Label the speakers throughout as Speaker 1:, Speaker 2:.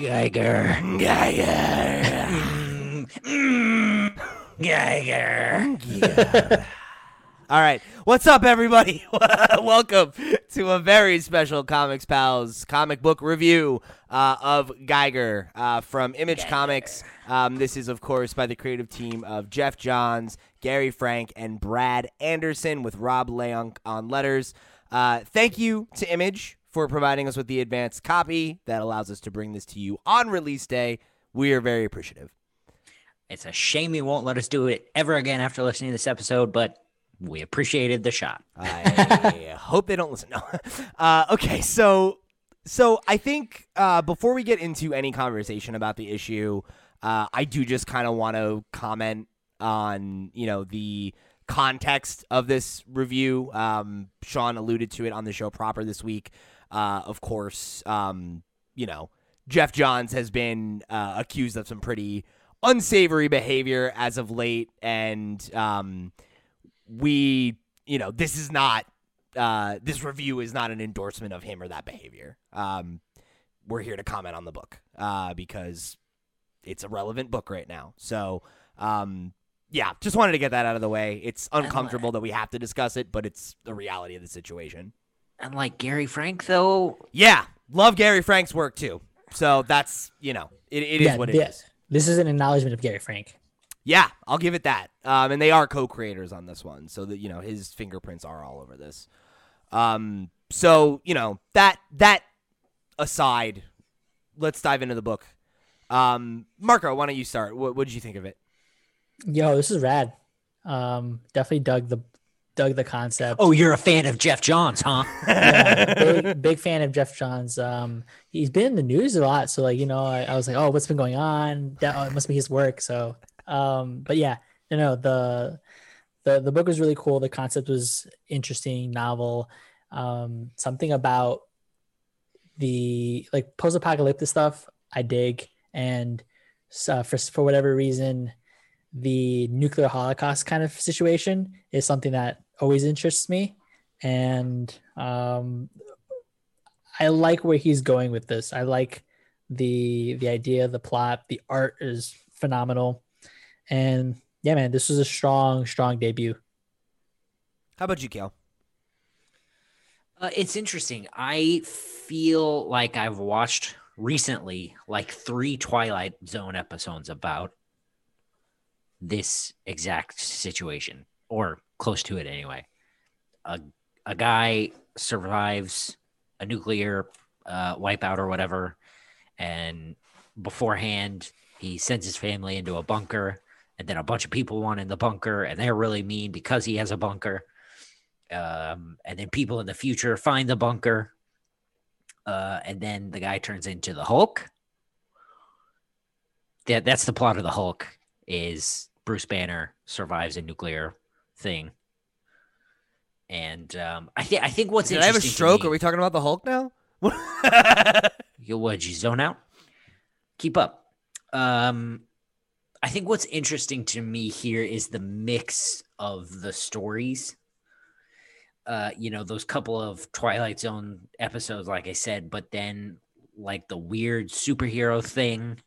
Speaker 1: Geiger. Geiger. Geiger. All right. What's up, everybody? Welcome to a very special Comics Pals comic book review uh, of Geiger uh, from Image Comics. Um, this is, of course, by the creative team of Geoff Johns, Gary Frank, and Brad Anderson with Rob Leong on letters. Uh, thank you to Image for providing us with the advanced copy that allows us to bring this to you on release day. We are very appreciative.
Speaker 2: It's a shame he won't let us do it ever again after listening to this episode, but we appreciated the shot.
Speaker 1: I hope they don't listen. No. Uh, okay, so so I think uh, before we get into any conversation about the issue, uh, I do just kind of want to comment on you know the context of this review. Um, Sean alluded to it on the show proper this week. Uh, of course, um, you know Geoff Johns has been uh, accused of some pretty unsavory behavior as of late, and um, we, you know, this is not, uh, this review is not an endorsement of him or that behavior. Um, we're here to comment on the book uh, because it's a relevant book right now. So, um, yeah, just wanted to get that out of the way. It's uncomfortable that we have to discuss it, but it's the reality of the situation.
Speaker 2: And like Gary Frank, though,
Speaker 1: Yeah, love Gary Frank's work too. So that's you know, it, it is
Speaker 3: Yeah,
Speaker 1: what it is.
Speaker 3: yeah. This is an acknowledgement of Gary Frank.
Speaker 1: Yeah, I'll give it that. Um, and they are co-creators on this one, so that you know his fingerprints are all over this. Um, so you know that that aside, let's dive into the book. Um, Marco, why don't you start? What, what did you think of it?
Speaker 3: Yo, this is rad. Um, definitely dug the dug the concept.
Speaker 2: oh, you're a fan of Geoff Johns, huh?
Speaker 3: yeah, big, big fan of Geoff Johns. Um, he's been in the news a lot, so like you know, I, I was like, oh, what's been going on? That oh, it must be his work. So, um, but yeah, you know, the the the book was really cool. The concept was interesting, novel. Um, something about the like post-apocalyptic stuff I dig, and uh, for for whatever reason, the nuclear holocaust kind of situation is something that always interests me, and um, I like where he's going with this. I like the the idea, the plot, the art is phenomenal, and yeah, man, this was a strong, strong debut.
Speaker 1: How about you, Cale?
Speaker 2: Uh, it's interesting. I feel like I've watched recently like three Twilight Zone episodes about this exact situation, or close to it anyway. A, a guy survives a nuclear uh, wipeout or whatever, and beforehand, he sends his family into a bunker, and then a bunch of people want in the bunker, and they're really mean because he has a bunker um, and then people in the future find the bunker, uh, and then the guy turns into the Hulk. That that's the plot of the Hulk. Is Bruce Banner survives a nuclear thing, and um, I think I think what's
Speaker 1: Did I have a stroke?
Speaker 2: me-
Speaker 1: Are we talking about the Hulk now?
Speaker 2: you would you zone out? Keep up. Um, I think what's interesting to me here is the mix of the stories. Uh, you know, those couple of Twilight Zone episodes, like I said, but then like the weird superhero thing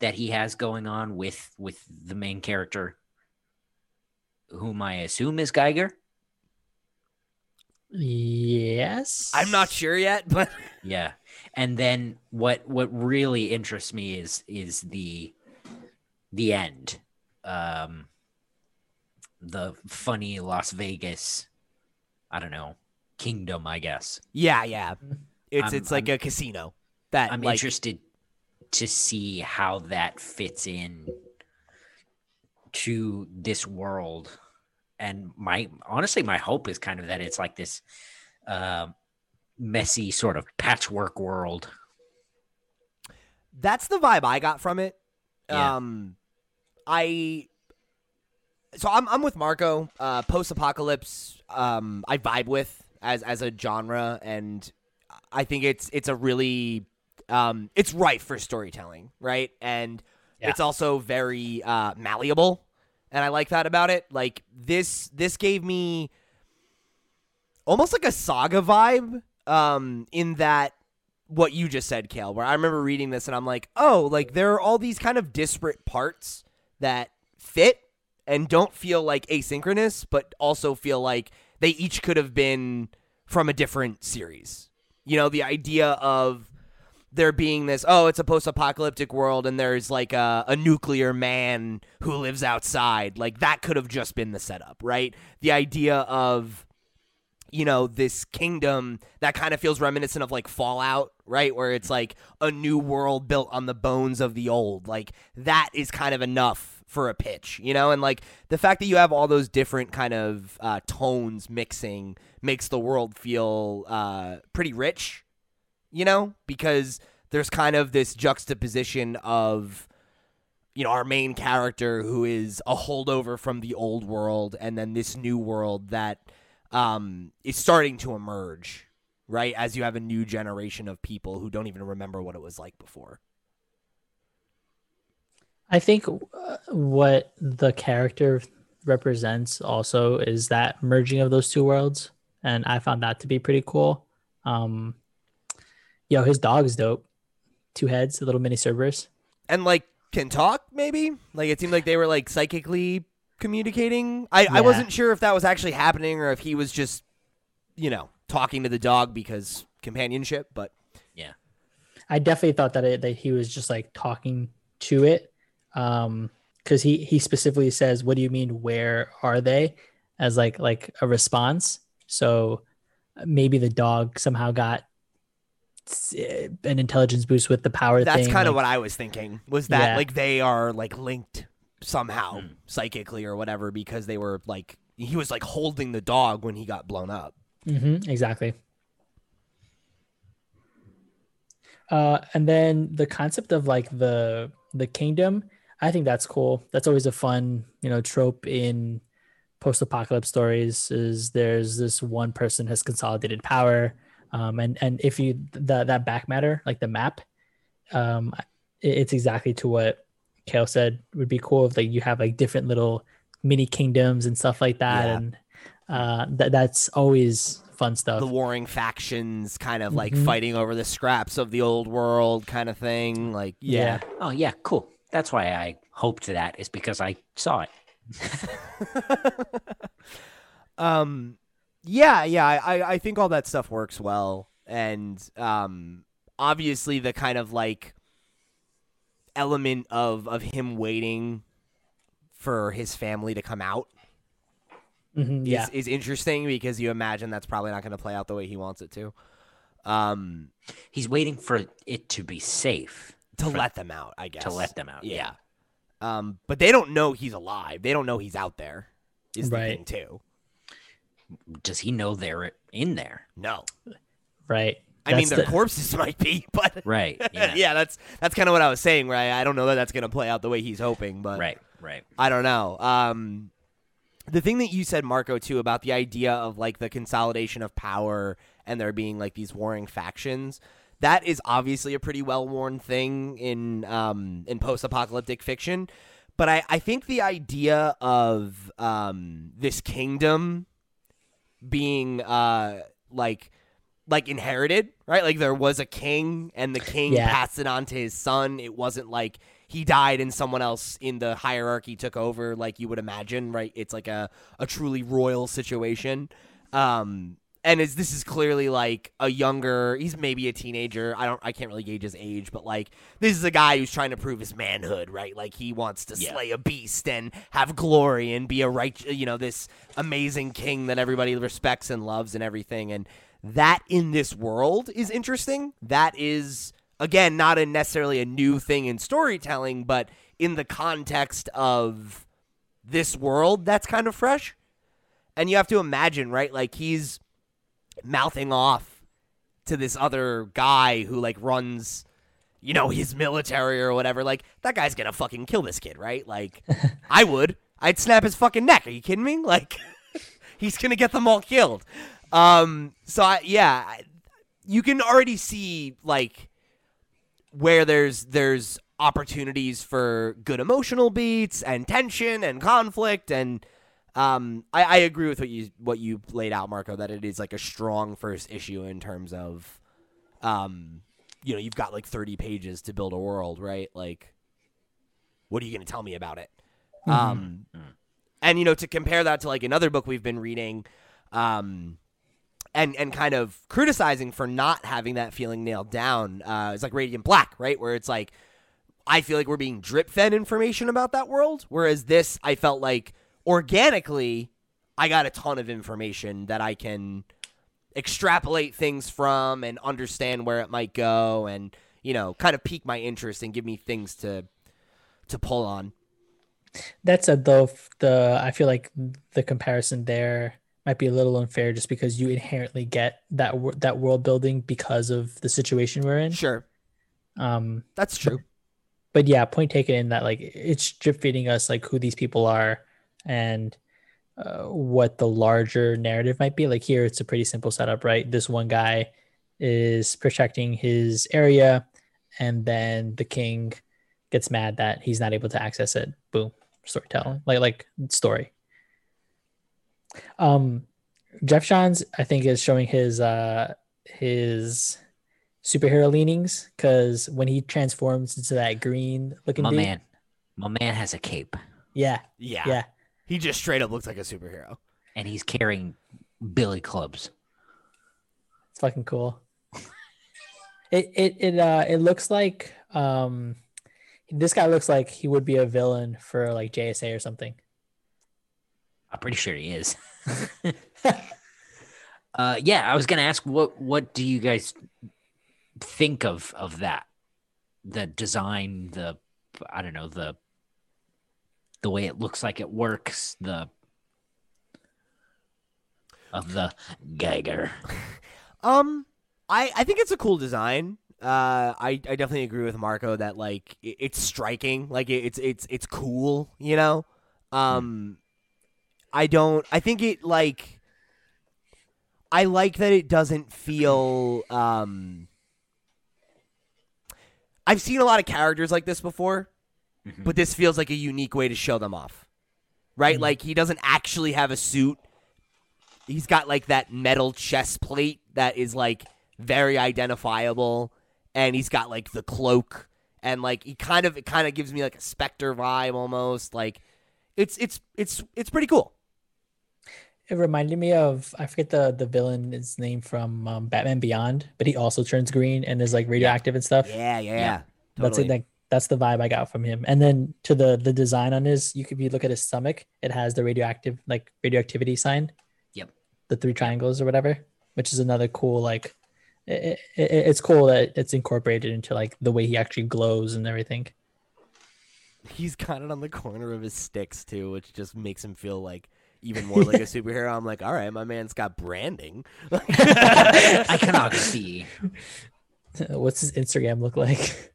Speaker 2: that he has going on with with the main character, whom I assume is Geiger.
Speaker 3: Yes,
Speaker 1: I'm not sure yet, but
Speaker 2: Yeah. And then what what really interests me is is the the end. Um the funny Las Vegas I don't know, kingdom, I guess.
Speaker 1: yeah, yeah, it's
Speaker 2: I'm-
Speaker 1: it's like
Speaker 2: I'm-
Speaker 1: a casino that
Speaker 2: I'm
Speaker 1: like
Speaker 2: interested to see how that fits in to this world. And my honestly, my hope is kind of that it's like this uh, messy sort of patchwork world.
Speaker 1: that's the vibe I got from it.
Speaker 2: Yeah.
Speaker 1: Um, I so I'm I'm with Marco. Uh, post apocalypse. Um, I vibe with as as a genre, and I think it's it's a really um it's ripe for storytelling, right? And
Speaker 3: Yeah.
Speaker 1: it's also very uh malleable, and I like that about it. Like this this gave me almost like a saga vibe. Um, in that what you just said, Cale, where I remember reading this and I'm like, oh, like there are all these kind of disparate parts that fit and don't feel like asynchronous, but also feel like they each could have been from a different series. You know, the idea of there being this, oh, it's a post apocalyptic world and there's like a, a nuclear man who lives outside. Like that could have just been the setup, right? The idea of you know this kingdom that kind of feels reminiscent of like fallout right where it's like a new world built on the bones of the old like that is kind of enough for a pitch you know and like the fact that you have all those different kind of uh, tones mixing makes the world feel uh, pretty rich you know because there's kind of this juxtaposition of you know our main character who is a holdover from the old world and then this new world that um, is starting to emerge, right? As you have a new generation of people who don't even remember what it was like before.
Speaker 3: I think uh, what the character represents also is that merging of those two worlds, and I found that to be pretty cool. Um, yo, his dog is dope. Two heads, a little mini Cerberus.
Speaker 1: And like can talk, maybe. Like it seemed like they were like psychically communicating. I, I wasn't sure if that was actually happening or if he was just, you know, talking to the dog because companionship. But
Speaker 2: Yeah.
Speaker 3: I definitely thought that it, that he was just like talking to it, um, because he he specifically says, "What do you mean? Where are they?" as like like a response. So uh, maybe the dog somehow got an intelligence boost with the power
Speaker 1: that's
Speaker 3: thing.
Speaker 1: kind of
Speaker 3: like-
Speaker 1: what I was thinking was that
Speaker 3: Yeah.
Speaker 1: like they are like linked somehow
Speaker 2: Hmm.
Speaker 1: psychically or whatever because they were like he was like holding the dog when he got blown up.
Speaker 3: Mhm, exactly. Uh, and then the concept of like the the kingdom, I think that's cool. That's always a fun, you know, trope in post-apocalypse stories. Is there's this one person has consolidated power, um, and and if you that that back matter like the map, um, it- it's exactly to what Cale said would be cool if like you have like different little mini kingdoms and stuff like that,
Speaker 1: Yeah.
Speaker 3: and uh, that that's always fun stuff.
Speaker 1: the warring factions kind of like
Speaker 3: Mhm.
Speaker 1: fighting over the scraps of the old world kind of thing like yeah,
Speaker 2: Oh yeah, cool. That's why I hoped that is because I saw it.
Speaker 1: um yeah yeah I, I i think all that stuff works well and um obviously the kind of like element of of him waiting for his family to come out
Speaker 3: Mhm,
Speaker 1: is,
Speaker 3: yeah,
Speaker 1: is interesting because you imagine that's probably not going to play out the way he wants it to um
Speaker 2: He's waiting for it to be safe
Speaker 1: to
Speaker 2: For-
Speaker 1: let them out i guess
Speaker 2: to let them out.
Speaker 1: Yeah. Um, but they don't know he's alive. They don't know he's out there. Is the thing too?
Speaker 2: Does he know they're in there?
Speaker 1: No.
Speaker 3: right.
Speaker 1: I mean, their
Speaker 3: the-
Speaker 1: corpses might be, but
Speaker 2: Right.
Speaker 1: yeah,
Speaker 2: Yeah.
Speaker 1: that's that's kind of what I was saying. Right? I don't know that that's going to play out the way he's hoping, but
Speaker 2: Right. Right.
Speaker 1: I don't know. Um, the thing that you said, Marco, too, about the idea of like the consolidation of power and there being like these warring factions. That is obviously a pretty well worn thing in um, in post apocalyptic fiction. But I, I think the idea of um, this kingdom being uh, like like inherited, right? Like there was a king and the king
Speaker 3: Yeah.
Speaker 1: passed it on to his son. It wasn't like he died and someone else in the hierarchy took over like you would imagine, right? It's like a, a truly royal situation. Um and is this is clearly like a younger he's maybe a teenager. I don't I can't really gauge his age, but like this is a guy who's trying to prove his manhood, right? Like he wants to
Speaker 2: Yeah.
Speaker 1: slay a beast and have glory and be a right you know, this amazing king that everybody respects and loves and everything. And that in this world is interesting. That is again not a necessarily a new thing in storytelling, but in the context of this world, that's kind of fresh. And you have to imagine, right? Like he's mouthing off to this other guy who like runs you know his military or whatever like that guy's gonna fucking kill this kid right? Like i would. I'd snap his fucking neck. Are you kidding me? Like he's gonna get them all killed. Um so I, yeah I- you can already see like where there's there's opportunities for good emotional beats and tension and conflict and um, I, I agree with what you what you laid out, Marco. That it is like a strong first issue in terms of um, you know you've got like 30 pages to build a world, right? Like, what are you going to tell me about it? Um, and you know to compare that to like another book we've been reading, um, and and kind of criticizing for not having that feeling nailed down. Uh, it's like Radiant Black, right? Where it's like I feel like we're being drip fed information about that world, whereas this I felt like organically I got a ton of information that I can extrapolate things from and understand where it might go and you know kind of pique my interest and give me things to to pull on.
Speaker 3: That said, though, the I feel like the comparison there might be a little unfair, just because you inherently get that that world building because of the situation we're in.
Speaker 1: Sure,
Speaker 3: Um,
Speaker 1: that's true.
Speaker 3: but yeah, point taken in that like it's drip feeding us like who these people are and uh, what the larger narrative might be. Like here, it's a pretty simple setup, right? This one guy is protecting his area, and then the king gets mad that he's not able to access it. Boom, storytelling, like like story. Um, Geoff Johns, I think, is showing his uh his superhero leanings because when he transforms into that green looking
Speaker 2: My
Speaker 3: dude,
Speaker 2: man, my man has a cape,
Speaker 3: yeah,
Speaker 1: Yeah,
Speaker 3: yeah,
Speaker 1: he just straight up looks like a superhero.
Speaker 2: and he's carrying billy clubs.
Speaker 3: it's fucking cool. It it it uh it looks like um this guy looks like he would be a villain for like JSA or something.
Speaker 2: I'm pretty sure he is. uh, yeah, I was gonna ask what what do you guys think of of that? The design, the I don't know the the way it looks like it works, the of the Geiger.
Speaker 1: Um, I I think it's a cool design. Uh, I I definitely agree with Marco that like it, it's striking, like it, it's it's it's cool, you know. Um, I don't. I think it like. I like that it doesn't feel. Um, I've seen a lot of characters like this before,
Speaker 2: Mhm.
Speaker 1: but this feels like a unique way to show them off. Right?
Speaker 3: Mhm.
Speaker 1: Like he doesn't actually have a suit. He's got like that metal chest plate that is like very identifiable and he's got like the cloak and like he kind of it kind of gives me like a specter vibe almost like it's it's it's it's pretty cool.
Speaker 3: It reminded me of I forget the the villain's name from um, Batman Beyond, but he also turns green and is like radioactive and stuff.
Speaker 1: Yeah, yeah,
Speaker 2: Yeah.
Speaker 1: yeah.
Speaker 3: That's
Speaker 1: Totally.
Speaker 3: it. Like that's the vibe I got from him. And then to the the design on his, you could if you look at his stomach, it has the radioactive like radioactivity sign.
Speaker 2: Yep.
Speaker 3: The three triangles or whatever, which is another cool like. It, it, it's cool that it's incorporated into like the way he actually glows and everything.
Speaker 1: He's got it on the corner of his sticks too, which just makes him feel like even more like a superhero. I'm like, all right, my man's got branding.
Speaker 2: Iconography.
Speaker 3: What's his Instagram look like?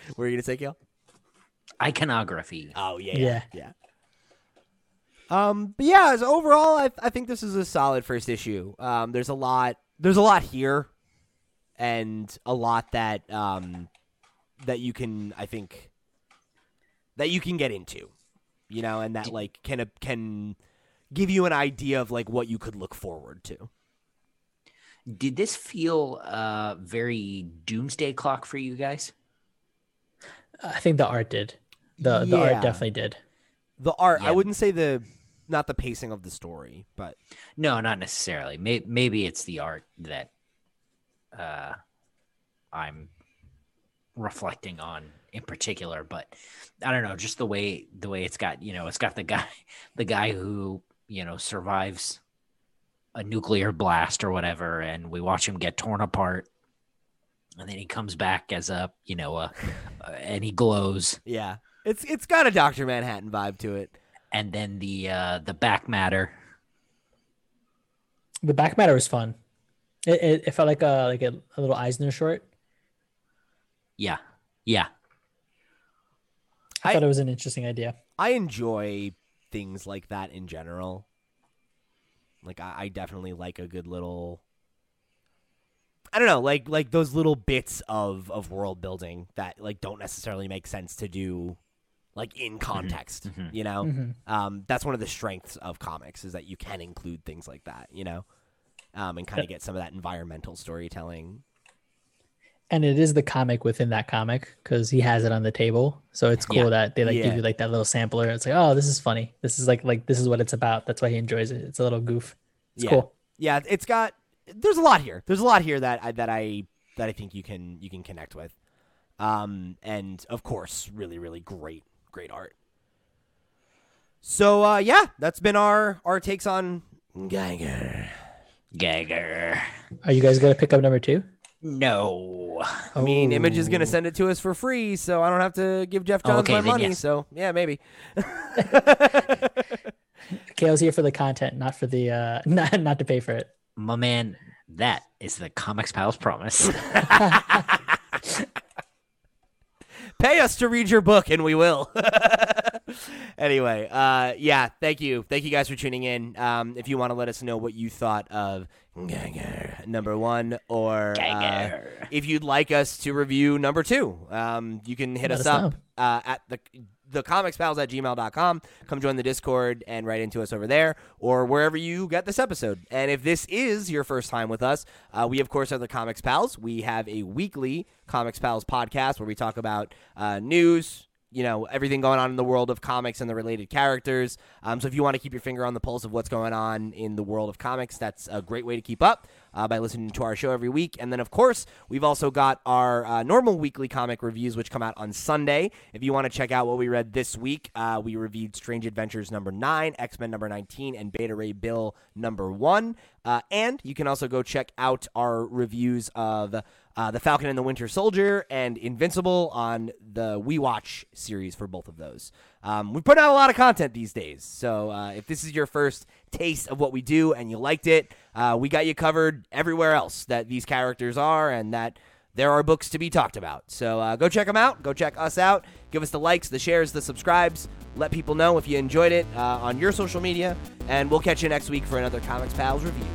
Speaker 1: Were you gonna say, Cale?
Speaker 2: Iconography.
Speaker 1: Oh yeah,
Speaker 3: Yeah.
Speaker 1: yeah. Um, but yeah, so overall, I I think this is a solid first issue. Um, there's a lot, there's a lot here, and a lot that um that you can, I think, that you can get into, you know, and that like can can give you an idea of like what you could look forward to.
Speaker 2: Did this feel uh very doomsday clock for you guys?
Speaker 3: I think the art did. The the
Speaker 1: Yeah.
Speaker 3: art definitely did.
Speaker 1: The art, I
Speaker 2: Yeah.
Speaker 1: wouldn't say the, not the pacing of the story, but
Speaker 2: No, not necessarily. Maybe, maybe it's the art that uh, I'm reflecting on in particular, but I don't know, just the way the way it's got, you know, it's got the guy the guy who, you know, survives a nuclear blast or whatever and we watch him get torn apart and then he comes back as a, you know, a, uh, and he glows
Speaker 1: yeah, it's it's got a Doctor Manhattan vibe to it.
Speaker 2: and then the uh the back matter
Speaker 3: The back matter was fun. It, it, it felt like a like a, a little Eisner short.
Speaker 2: yeah. Yeah.
Speaker 3: I,
Speaker 1: I-
Speaker 3: thought it was an interesting idea.
Speaker 1: I enjoy things like that in general. Like I, I definitely like a good little I don't know, like like those little bits of of world building that like don't necessarily make sense to do like in context,
Speaker 2: mhm.
Speaker 1: you know?
Speaker 3: Mhm.
Speaker 1: Um that's one of the strengths of comics is that you can include things like that, you know? Um and kind of get some of that environmental storytelling.
Speaker 3: and it is the comic within that comic because he has it on the table. So it's cool
Speaker 2: Yeah.
Speaker 3: that they like
Speaker 1: Yeah.
Speaker 3: give you like that little sampler. It's like, oh, this is funny. This is like like this is what it's about. That's why he enjoys it. It's a little goof. It's
Speaker 1: Yeah.
Speaker 3: cool.
Speaker 1: Yeah, it's got. There's a lot here. There's a lot here that I, that I that I think you can you can connect with, um, and of course, really, really great, great art. So uh, yeah, that's been our our takes on Geiger.
Speaker 2: Gagger.
Speaker 3: Are you guys gonna pick up number two?
Speaker 2: No.
Speaker 1: I mean, Image is
Speaker 3: Oh.
Speaker 1: gonna send it to us for free, so I don't have to give Geoff
Speaker 2: Oh,
Speaker 1: Johns
Speaker 2: okay,
Speaker 1: my money.
Speaker 2: yes.
Speaker 1: So yeah, maybe.
Speaker 3: Cale's here for the content, not for the uh not not to pay for it.
Speaker 2: My man, that is the Comics Pals promise.
Speaker 1: Pay us to read your book, and we will. anyway, uh, yeah, thank you, thank you guys for tuning in. Um, if you want to let us know what you thought of Geiger number one, or uh, if you'd like us to review number two, um, you can hit
Speaker 3: Let
Speaker 1: us
Speaker 3: us
Speaker 1: up uh, at the the comicspals at gmail.com. Come join the Discord and write into us over there or wherever you get this episode. And if this is your first time with us, uh, we, of course, are the Comics Pals. We have a weekly Comics Pals podcast where we talk about uh, news, you know everything going on in the world of comics and the related characters. Um, so if you want to keep your finger on the pulse of what's going on in the world of comics, that's a great way to keep up uh, by listening to our show every week. And then of course we've also got our uh, normal weekly comic reviews, which come out on Sunday. If you want to check out what we read this week, uh, we reviewed Strange Adventures number nine, X Men number nineteen, and Beta Ray Bill number one. Uh, and you can also go check out our reviews of uh, The Falcon and the Winter Soldier and Invincible on the We Watch series for both of those. Um, we put out a lot of content these days. So uh, if this is your first taste of what we do and you liked it, uh, we got you covered everywhere else that these characters are and that there are books to be talked about. So uh, go check them out. Go check us out. Give us the likes, the shares, the subscribes. Let people know if you enjoyed it uh, on your social media. And we'll catch you next week for another Comics Pals review.